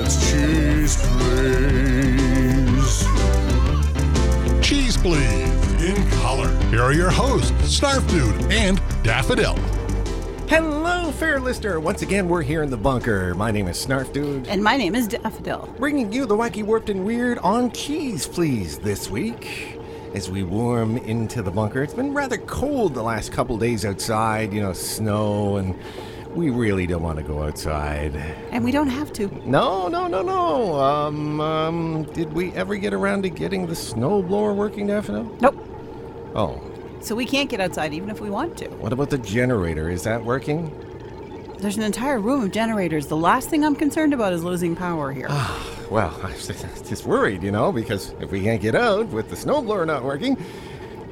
Yeah, it's Cheese Please. Cheese Please. In color. Here are your hosts, Snarf Dude and Daffodil. Hello, fair listener. Once again, we're here in the bunker. My name is Snarf Dude, And my name is Daffodil. bringing you the wacky, warped, and weird on Cheese Please this week. As we warm into the bunker, it's been rather cold the last couple days outside, you know, snow, and we really don't want to go outside. And we don't have to. No, no, no, no. Um, um, did we ever get around to getting the snowblower working, Daffodil? Nope. Oh, So we can't get outside even if we want to. what about the generator? Is that working? There's an entire room of generators. The last thing I'm concerned about is losing power here. Well, I'm just worried, you know, because if we can't get out with the snowblower not working,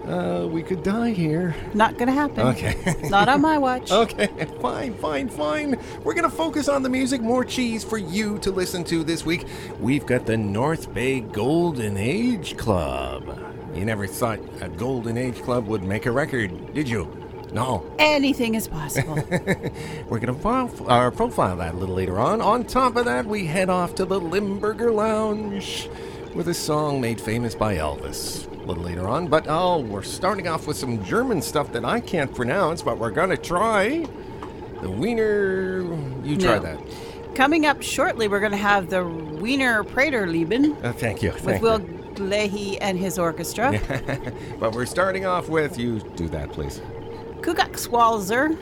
uh, we could die here. Not gonna happen. Okay. Not on my watch. Okay, fine, fine, fine. We're gonna focus on the music, more cheese for you to listen to this week. We've got the North Bay Golden Age Club. You never thought a Golden Age Club would make a record, did you? No. Anything is possible. We're going to file, uh, profile that a little later on. On top of that, we head off to the Limburger Lounge with a song made famous by Elvis little later on. But oh, we're starting off with some German stuff that I can't pronounce, but we're going to try. The Wiener. You try No. that. Coming up shortly, we're gonna have the Wiener Praterlieben Uh, thank you. Thank with Will you. Leahy and his orchestra. But we're starting off with you. Do that, please. Kuckuckswalzer.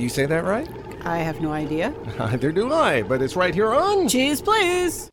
You say that right? I have no idea. Neither do I, but it's right here on. Cheese, please.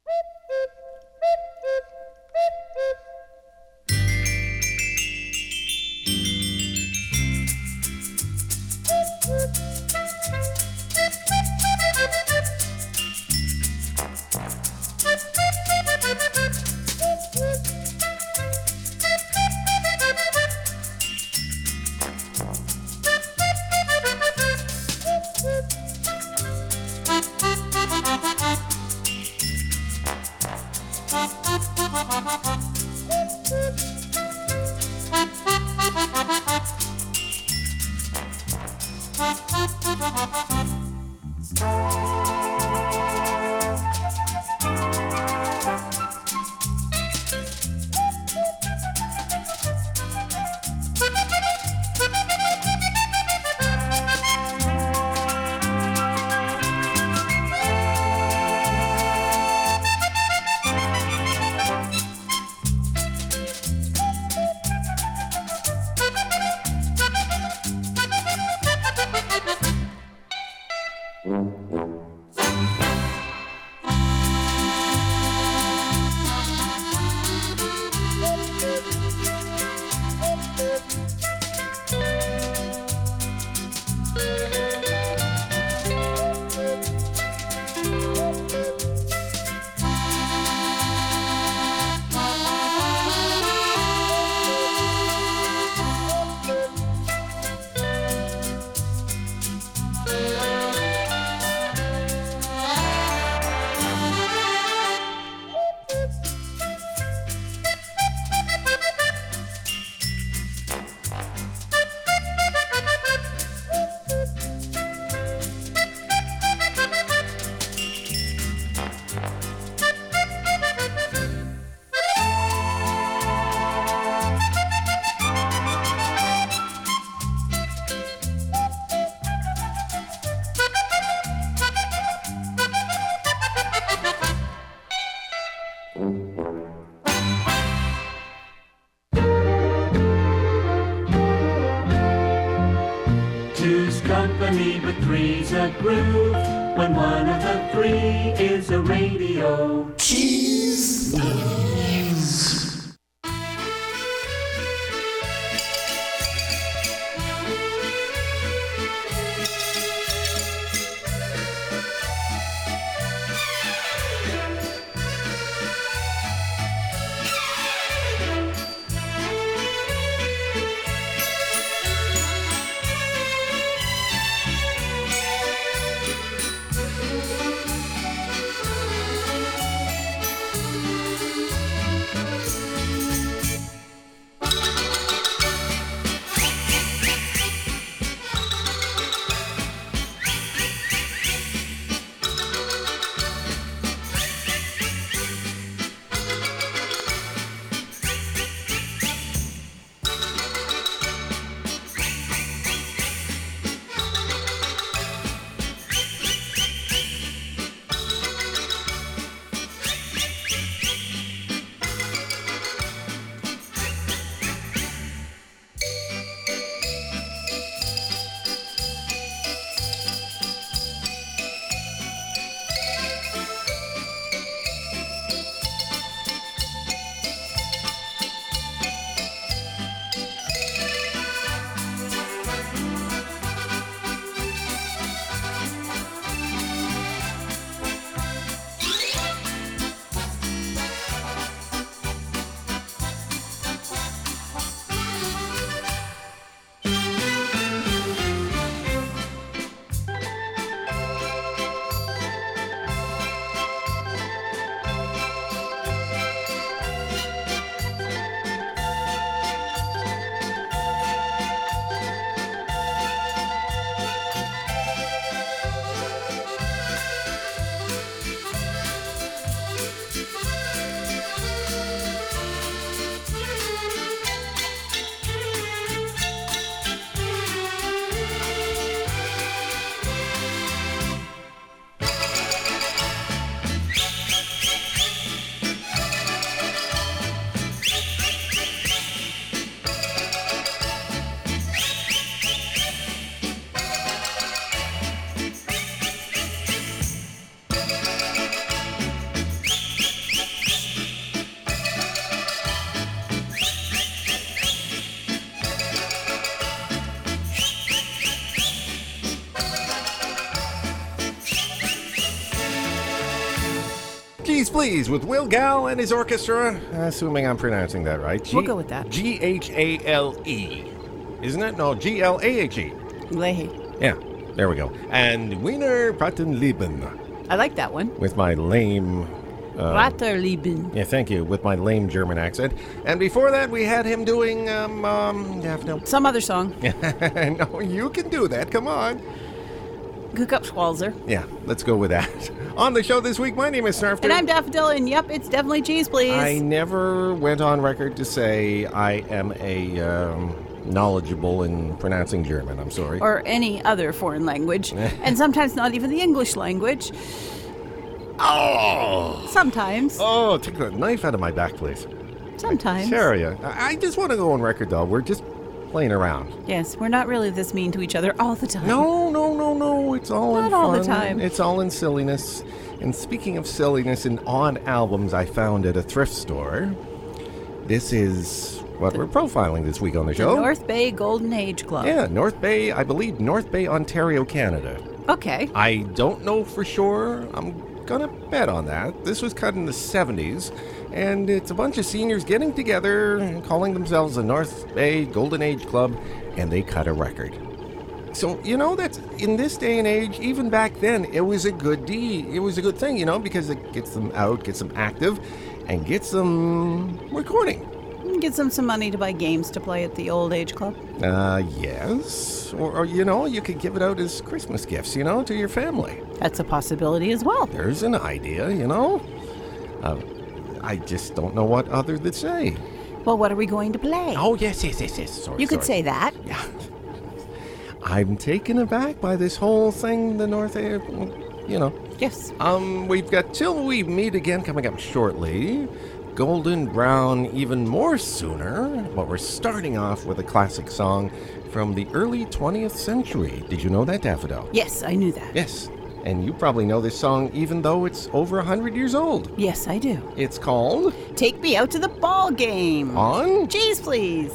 Three's a groove. When one of the three is a radio. Cheese Please with Will Gal and his orchestra. Assuming I'm pronouncing that right. We'll go with that. G H A L E. Isn't it? No, G L A H E. Leahy. Yeah, there we go. And Wiener Pratenleben I like that one. with my lame. Uh, Ratterlieben. yeah, thank you. With my lame German accent. And before that, we had him doing. Um, um, yeah, no. Some other song. no, you can do that. Come on. Cook up Schwalzer. Yeah, let's go with that. On the show this week, my name is Snarf. And I'm Daffodil, and yep, it's definitely cheese, please. I never went on record to say I am a um, knowledgeable in pronouncing German. I'm sorry. or any other foreign language, and sometimes not even the English language. oh, Sometimes. oh, take that knife out of my back, please. Sometimes. Sarah, I I just want to go on record, though. We're just playing around. Yes, we're not really this mean to each other all the time. No, no, no, no. It's all in Not all the time. It's all in silliness. And speaking of silliness and odd albums I found at a thrift store, this is what we're profiling this week on the The show. North Bay Golden Age Club. Yeah, North Bay, I believe North Bay, Ontario, Canada. Okay. I don't know for sure. I'm gonna bet on that. This was cut in the 70s, and it's a bunch of seniors getting together, calling themselves the North Bay Golden Age Club, and they cut a record. So, you know, that's in this day and age, even back then, it was a good deed. It was a good thing, you know, because it gets them out, gets them active, and gets them recording. Gets them some money to buy games to play at the Old Age Club. Uh, yes. Or, or, you know, you could give it out as Christmas gifts, you know, to your family. That's a possibility as well. There's an idea, you know? Uh, I just don't know what other to say. Well, what are we going to play? Oh, yes, yes, yes, yes. Sorry, you could sorry. say that. Yeah. I'm taken aback by this whole thing, the North Air, you know. Yes. Um, we've got Till We Meet Again coming up shortly. Golden Brown even more sooner, but we're starting off with a classic song from the early 20th century. Did you know that, Daffodil? Yes, I knew that. Yes. And you probably know this song even though it's over 100 years old. Yes, I do. It's called Take me out to the ball game. On Cheese, please.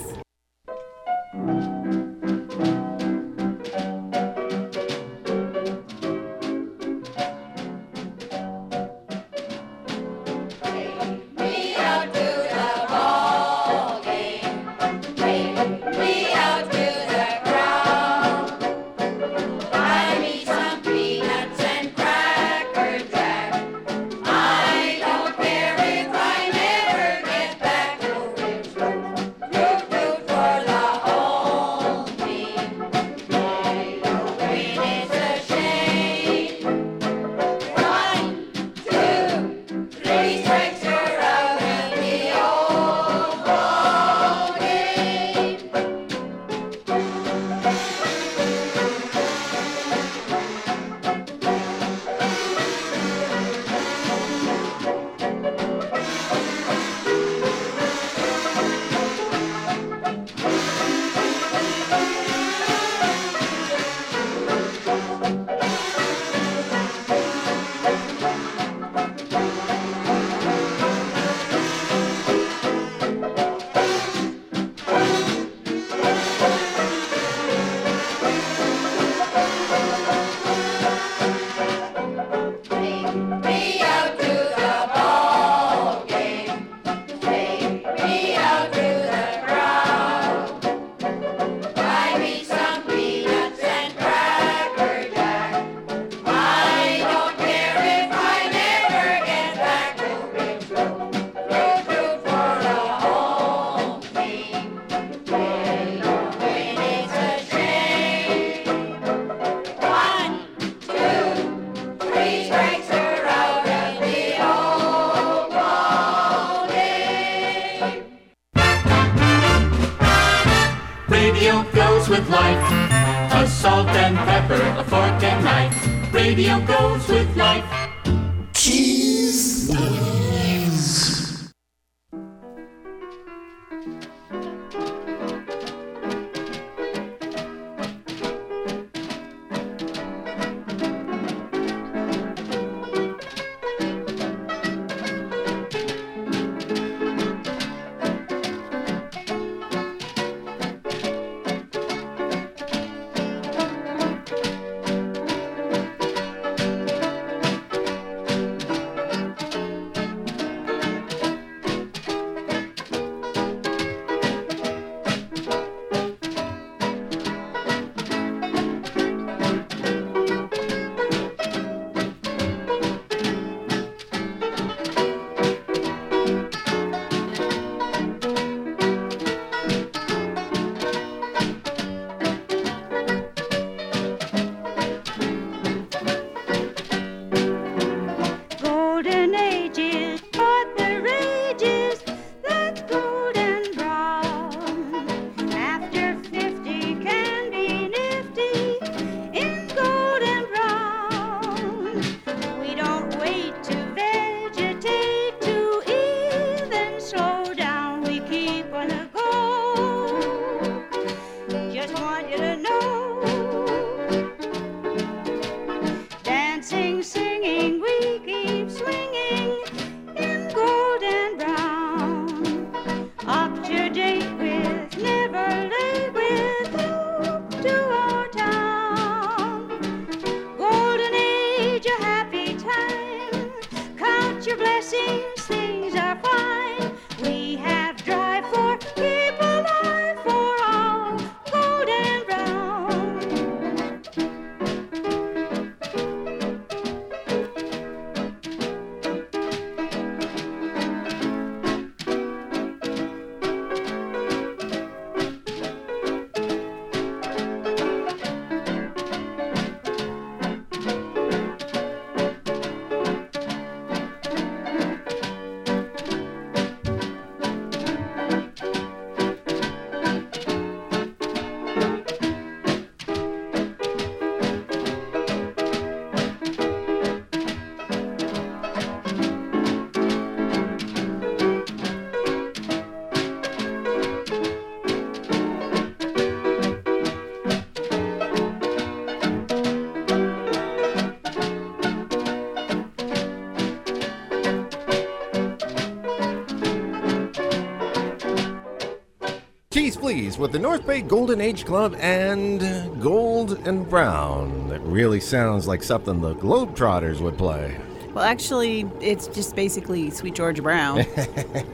Cheese, please with the North Bay Golden Age Club and Gold and Brown. That really sounds like something the Globetrotters would play. Well, actually, it's just basically Sweet Georgia Brown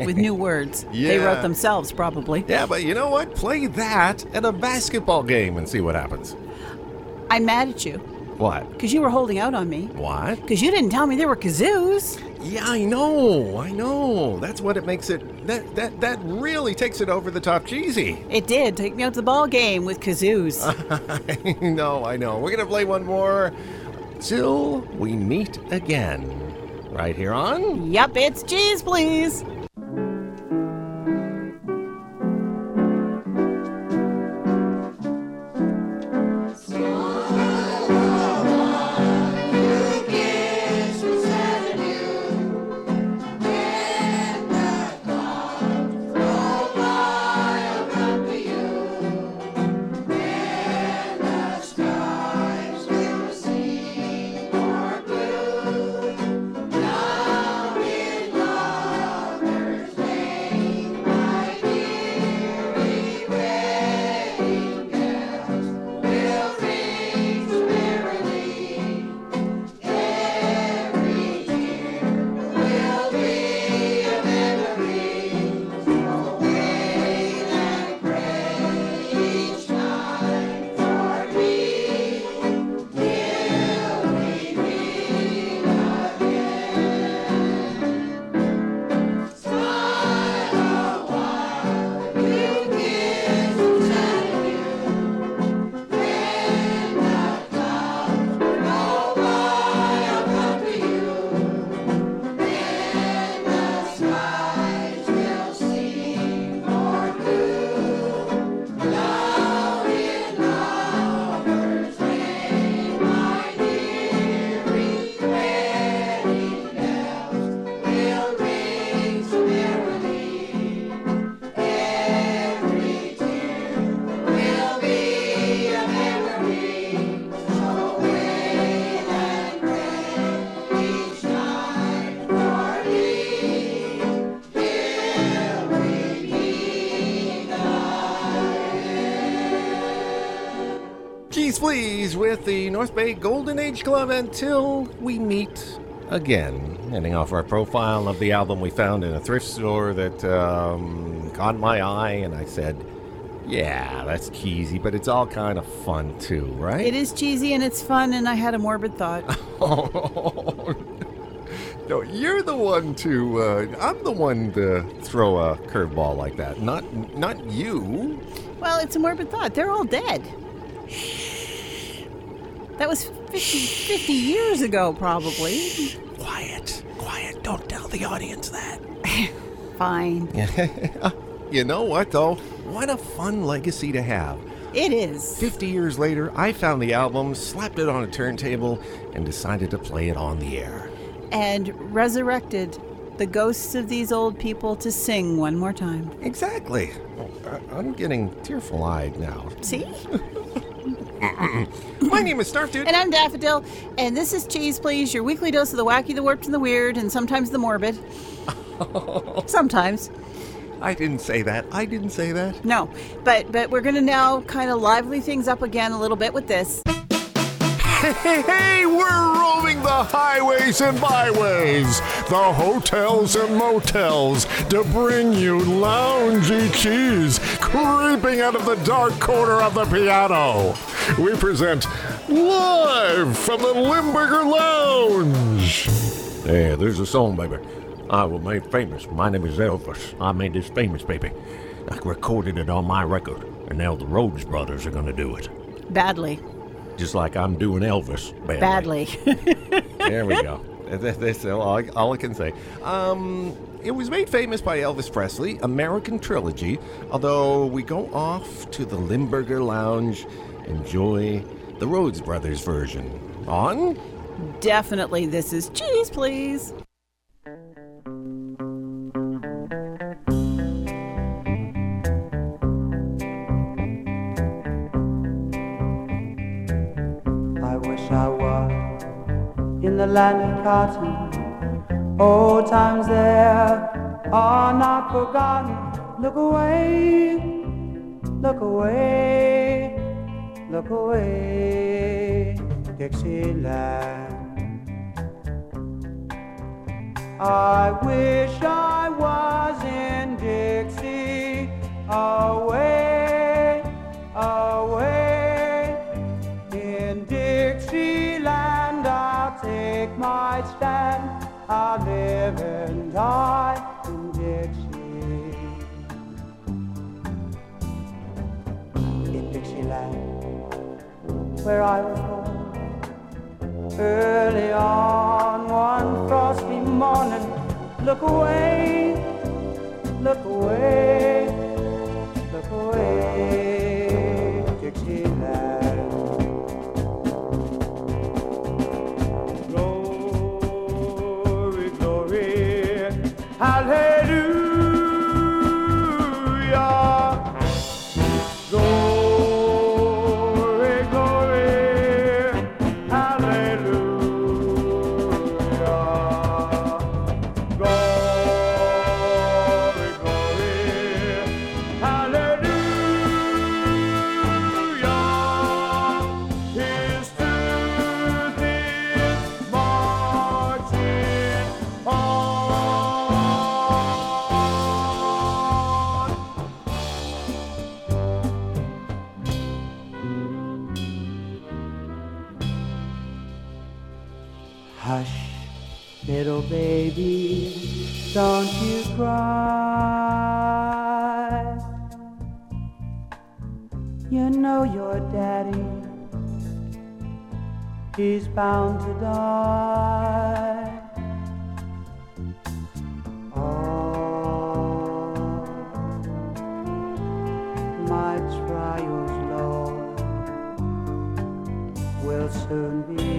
with new words. They wrote themselves, probably. Yeah, but you know what? Play that at a basketball game and see what happens. I'm mad at you What? because you were holding out on me. What? Because you didn't tell me there were kazoos. Yeah, I know. I know. That's what it makes it. That that that really takes it over the top cheesy. It did. Take me out to the ball game with kazoos. I know. I know. We're gonna play one more till we meet again. Right here on. yup, it's cheese, please. With the North Bay Golden Age Club until we meet again. Ending off our profile of the album we found in a thrift store that um, caught my eye, and I said, Yeah, that's cheesy, but it's all kind of fun too, right? It is cheesy and it's fun, and I had a morbid thought. Oh, no, you're the one to. Uh, I'm the one to throw a curveball like that. Not, not you. well, it's a morbid thought. They're all dead. That was 50, 50 years ago, probably. Quiet, quiet. Don't tell the audience that. Fine. Uh, you know what though? What a fun legacy to have. It is. 50 years later, I found the album, slapped it on a turntable, and decided to play it on the air. And resurrected the ghosts of these old people to sing one more time. Exactly. Oh, I- I'm getting tearful eyed now. See? My name is Snarf Dude. And I'm Daffodil, and this is Cheese Please, your weekly dose of the wacky, the warped, and the weird, and sometimes the morbid. sometimes. I didn't say that. I didn't say that. No, but but we're gonna now kind of lively things up again a little bit with this. Hey, hey, we're roaming the highways and byways, the hotels and motels to bring you loungy cheese creeping out of the dark corner of the piano. We present live from the Limburger Lounge. Yeah, there's a song, baby. I was made famous. My name is Elvis. I made this famous, baby. I recorded it on my record, and now the Rhodes brothers are gonna do it. Badly. Just like I'm doing Elvis. Badly. Badly. There we go. That's all I, all I can say. Um, it was made famous by Elvis Presley, American Trilogy. Although we go off to the Limburger Lounge, enjoy the Rhodes Brothers version. On? Definitely, this is Cheese Please. I wish I was in the land of cotton. Old times there are not forgotten. Look away Look away, look away, Dixieland. I wish I was in Dixie, away, away. In Dixieland, I'll take my stand. I'll live and die where I was born. Early on one frosty morning, look away, look away, Hush, little baby, don't you cry. You know your daddy, he's bound to die. Oh, my trials, Lord, will soon be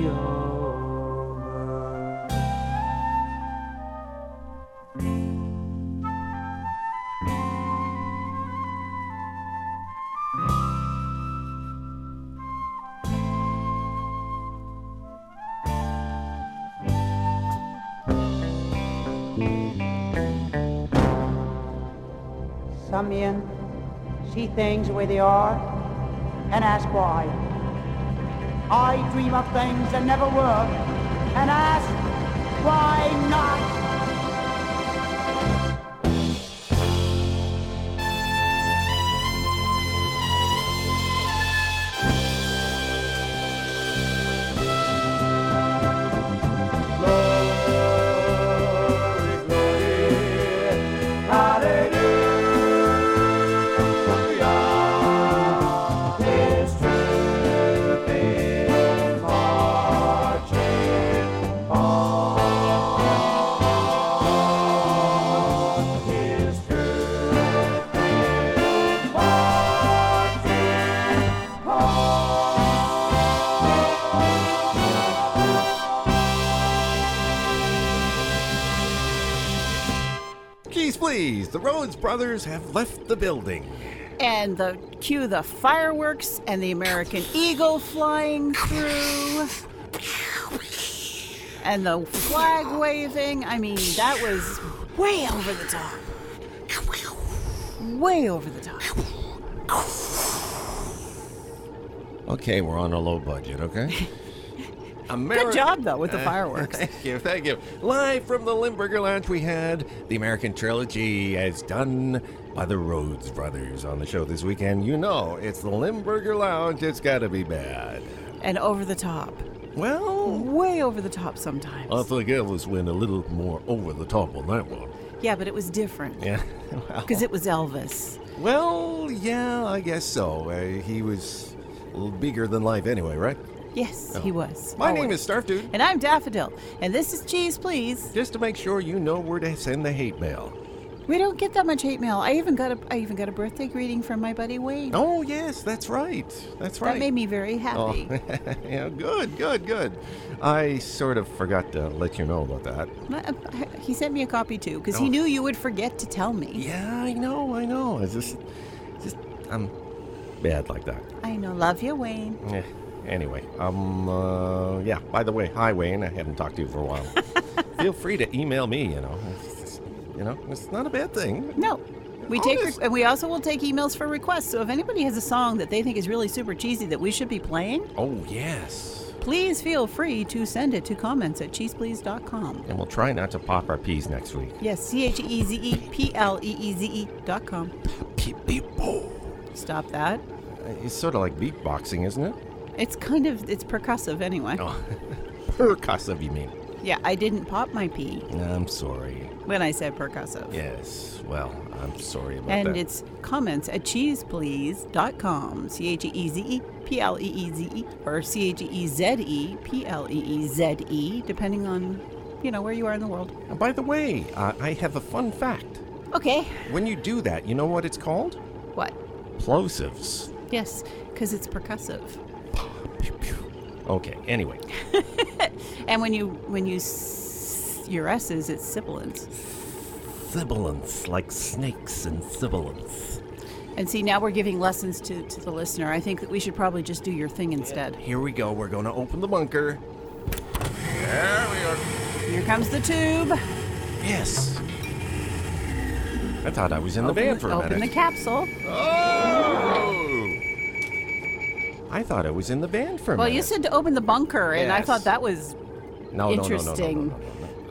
Some men see things the way they are and ask why. I dream of things that never were and ask why not. Please. The Rhodes brothers have left the building. And the cue the fireworks and the American Eagle flying through. And the flag waving. I mean, that was way over the top. Way over the top. Okay, we're on a low budget, okay? Good job, though, with the fireworks. Thank you, thank you. Live from the Limburger Lounge, we had the American Trilogy as done by the Rhodes Brothers on the show this weekend. You know, it's the Limburger Lounge, it's gotta be bad. And over the top. Well, Way over the top sometimes. I think Elvis went a little more over the top on that one. yeah, but it was different. yeah. Well, Because it was Elvis. well, yeah, I guess so. Uh, he was a little bigger than life anyway, right? Yes, he was. Oh. My name is Snarf Dude. And I'm Daffodil. And this is Cheese Please. Just to make sure you know where to send the hate mail. We don't get that much hate mail. I even got a I even got a birthday greeting from my buddy Wayne. Oh, yes, that's right. That's right. That made me very Oh, happy. yeah, good, good, good. I sort of forgot to let you know about that. Uh, He sent me a copy too because Oh. he knew you would forget to tell me. Yeah, I know, I know. It's just, just, I'm bad like that. I know. Love you, Wayne. Eh, anyway, um, uh, yeah. By the way, hi Wayne. I haven't talked to you for a while. Feel free to email me. You know, it's you know, it's not a bad thing. No, We All take this- and we also will take emails for requests. So if anybody has a song that they think is really super cheesy that we should be playing, Oh, yes. please feel free to send it to comments at cheezepleeze.com. And we'll try not to pop our peas next week. Yes, C H E Z E P L E E Z E dot com. People. Stop that. It's sort of like beatboxing, isn't it? It's kind of it's percussive anyway. Oh. Percussive, you mean? Yeah, I didn't pop my P I'm sorry. when I said percussive. Yes. Well, I'm sorry about that. And that. it's comments at cheezepleeze.com. C H E Z E P L E E Z E or C H E Z E P L E E Z E, depending on, you know, where you are in the world. And by the way, uh, I have a fun fact. Okay. When you do that, you know what it's called? What? Plosives. Yes, because it's percussive. Pew, pew. Okay, anyway. And when you when you s- your S's, it's sibilants. Sibilants, like snakes and sibilants. And see, now we're giving lessons to, to the listener. I think that we should probably just do your thing instead. Here we go. We're going to open the bunker. There we are. Here comes the tube. Yes. I thought I was in the open van for a open minute. the capsule. Oh! I thought I was in the van for a Well, minute. you said to open the bunker, and I Yes. thought that was no, no, no, no, no, no, no, interesting. no, no.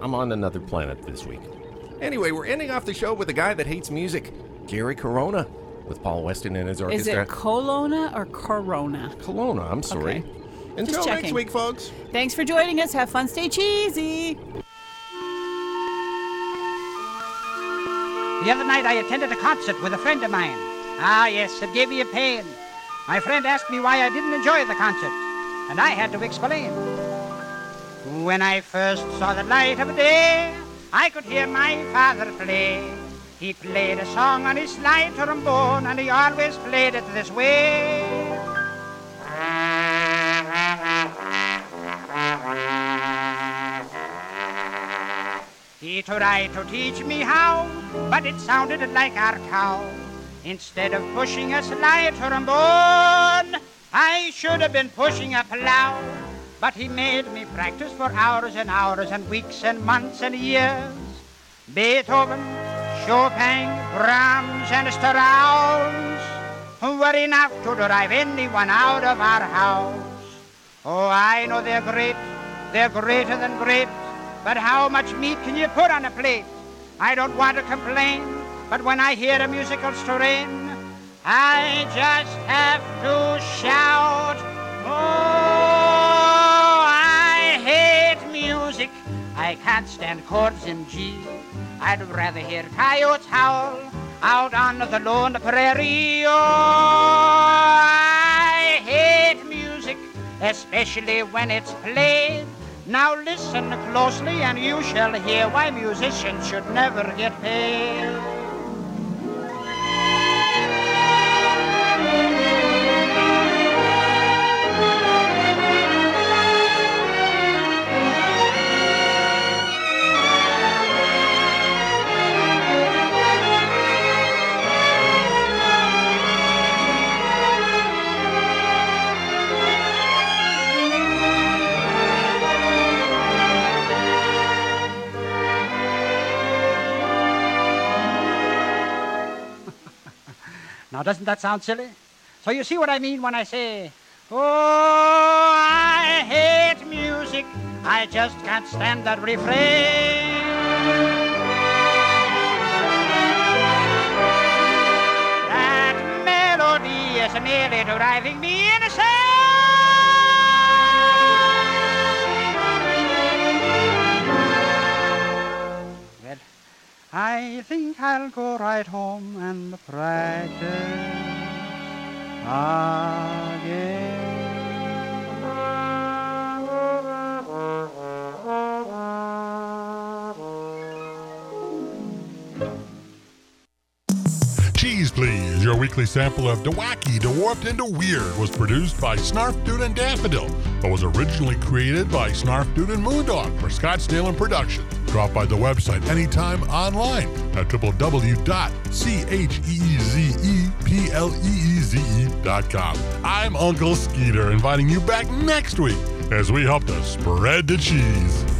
I'm on another planet this week. Anyway, we're ending off the show with a guy that hates music, Gary Corona, with Paul Weston and his Is orchestra. it Colonna or Corona? Colonna, I'm sorry. Okay. Until Just next checking. week, folks. Thanks for joining us. Have fun. Stay cheesy. The other night I attended a concert with a friend of mine. Ah, yes, it gave me a pain. My friend asked me why I didn't enjoy the concert, and I had to explain. When I first saw the light of day, I could hear my father play. He played a song on his slide trombone, and he always played it this way. He tried to teach me how, but it sounded like our cow. Instead of pushing a slide trombone, I should have been pushing a plow. But he made me practice for hours and hours and weeks and months and years. Beethoven, Chopin, Brahms, and Strauss were enough to drive anyone out of our house. Oh, I know they're great, they're greater than great, but how much meat can you put on a plate? I don't want to complain, but when I hear a musical strain, I just have to shout, Oh, I hate music. I can't stand chords in G. I'd rather hear coyotes howl out on the lone prairie. Oh, I hate music, especially when it's played. Now listen closely and you shall hear why musicians should never get paid. Now, doesn't that sound silly? So you see what I mean when I say, Oh, I hate music. I just can't stand that refrain. That melody is nearly driving me insane. I think I'll go right home and practice Cheese Please, your weekly sample of the wacky, dwarfed into weird, was produced by Snarf Dude and Daffodil, but was originally created by Snarf Dude and Moondog for Scottsdale and Production. Drop by the website anytime online at www.cheezepleeze.com. I'm Uncle Skeeter, inviting you back next week as we help to spread the cheese.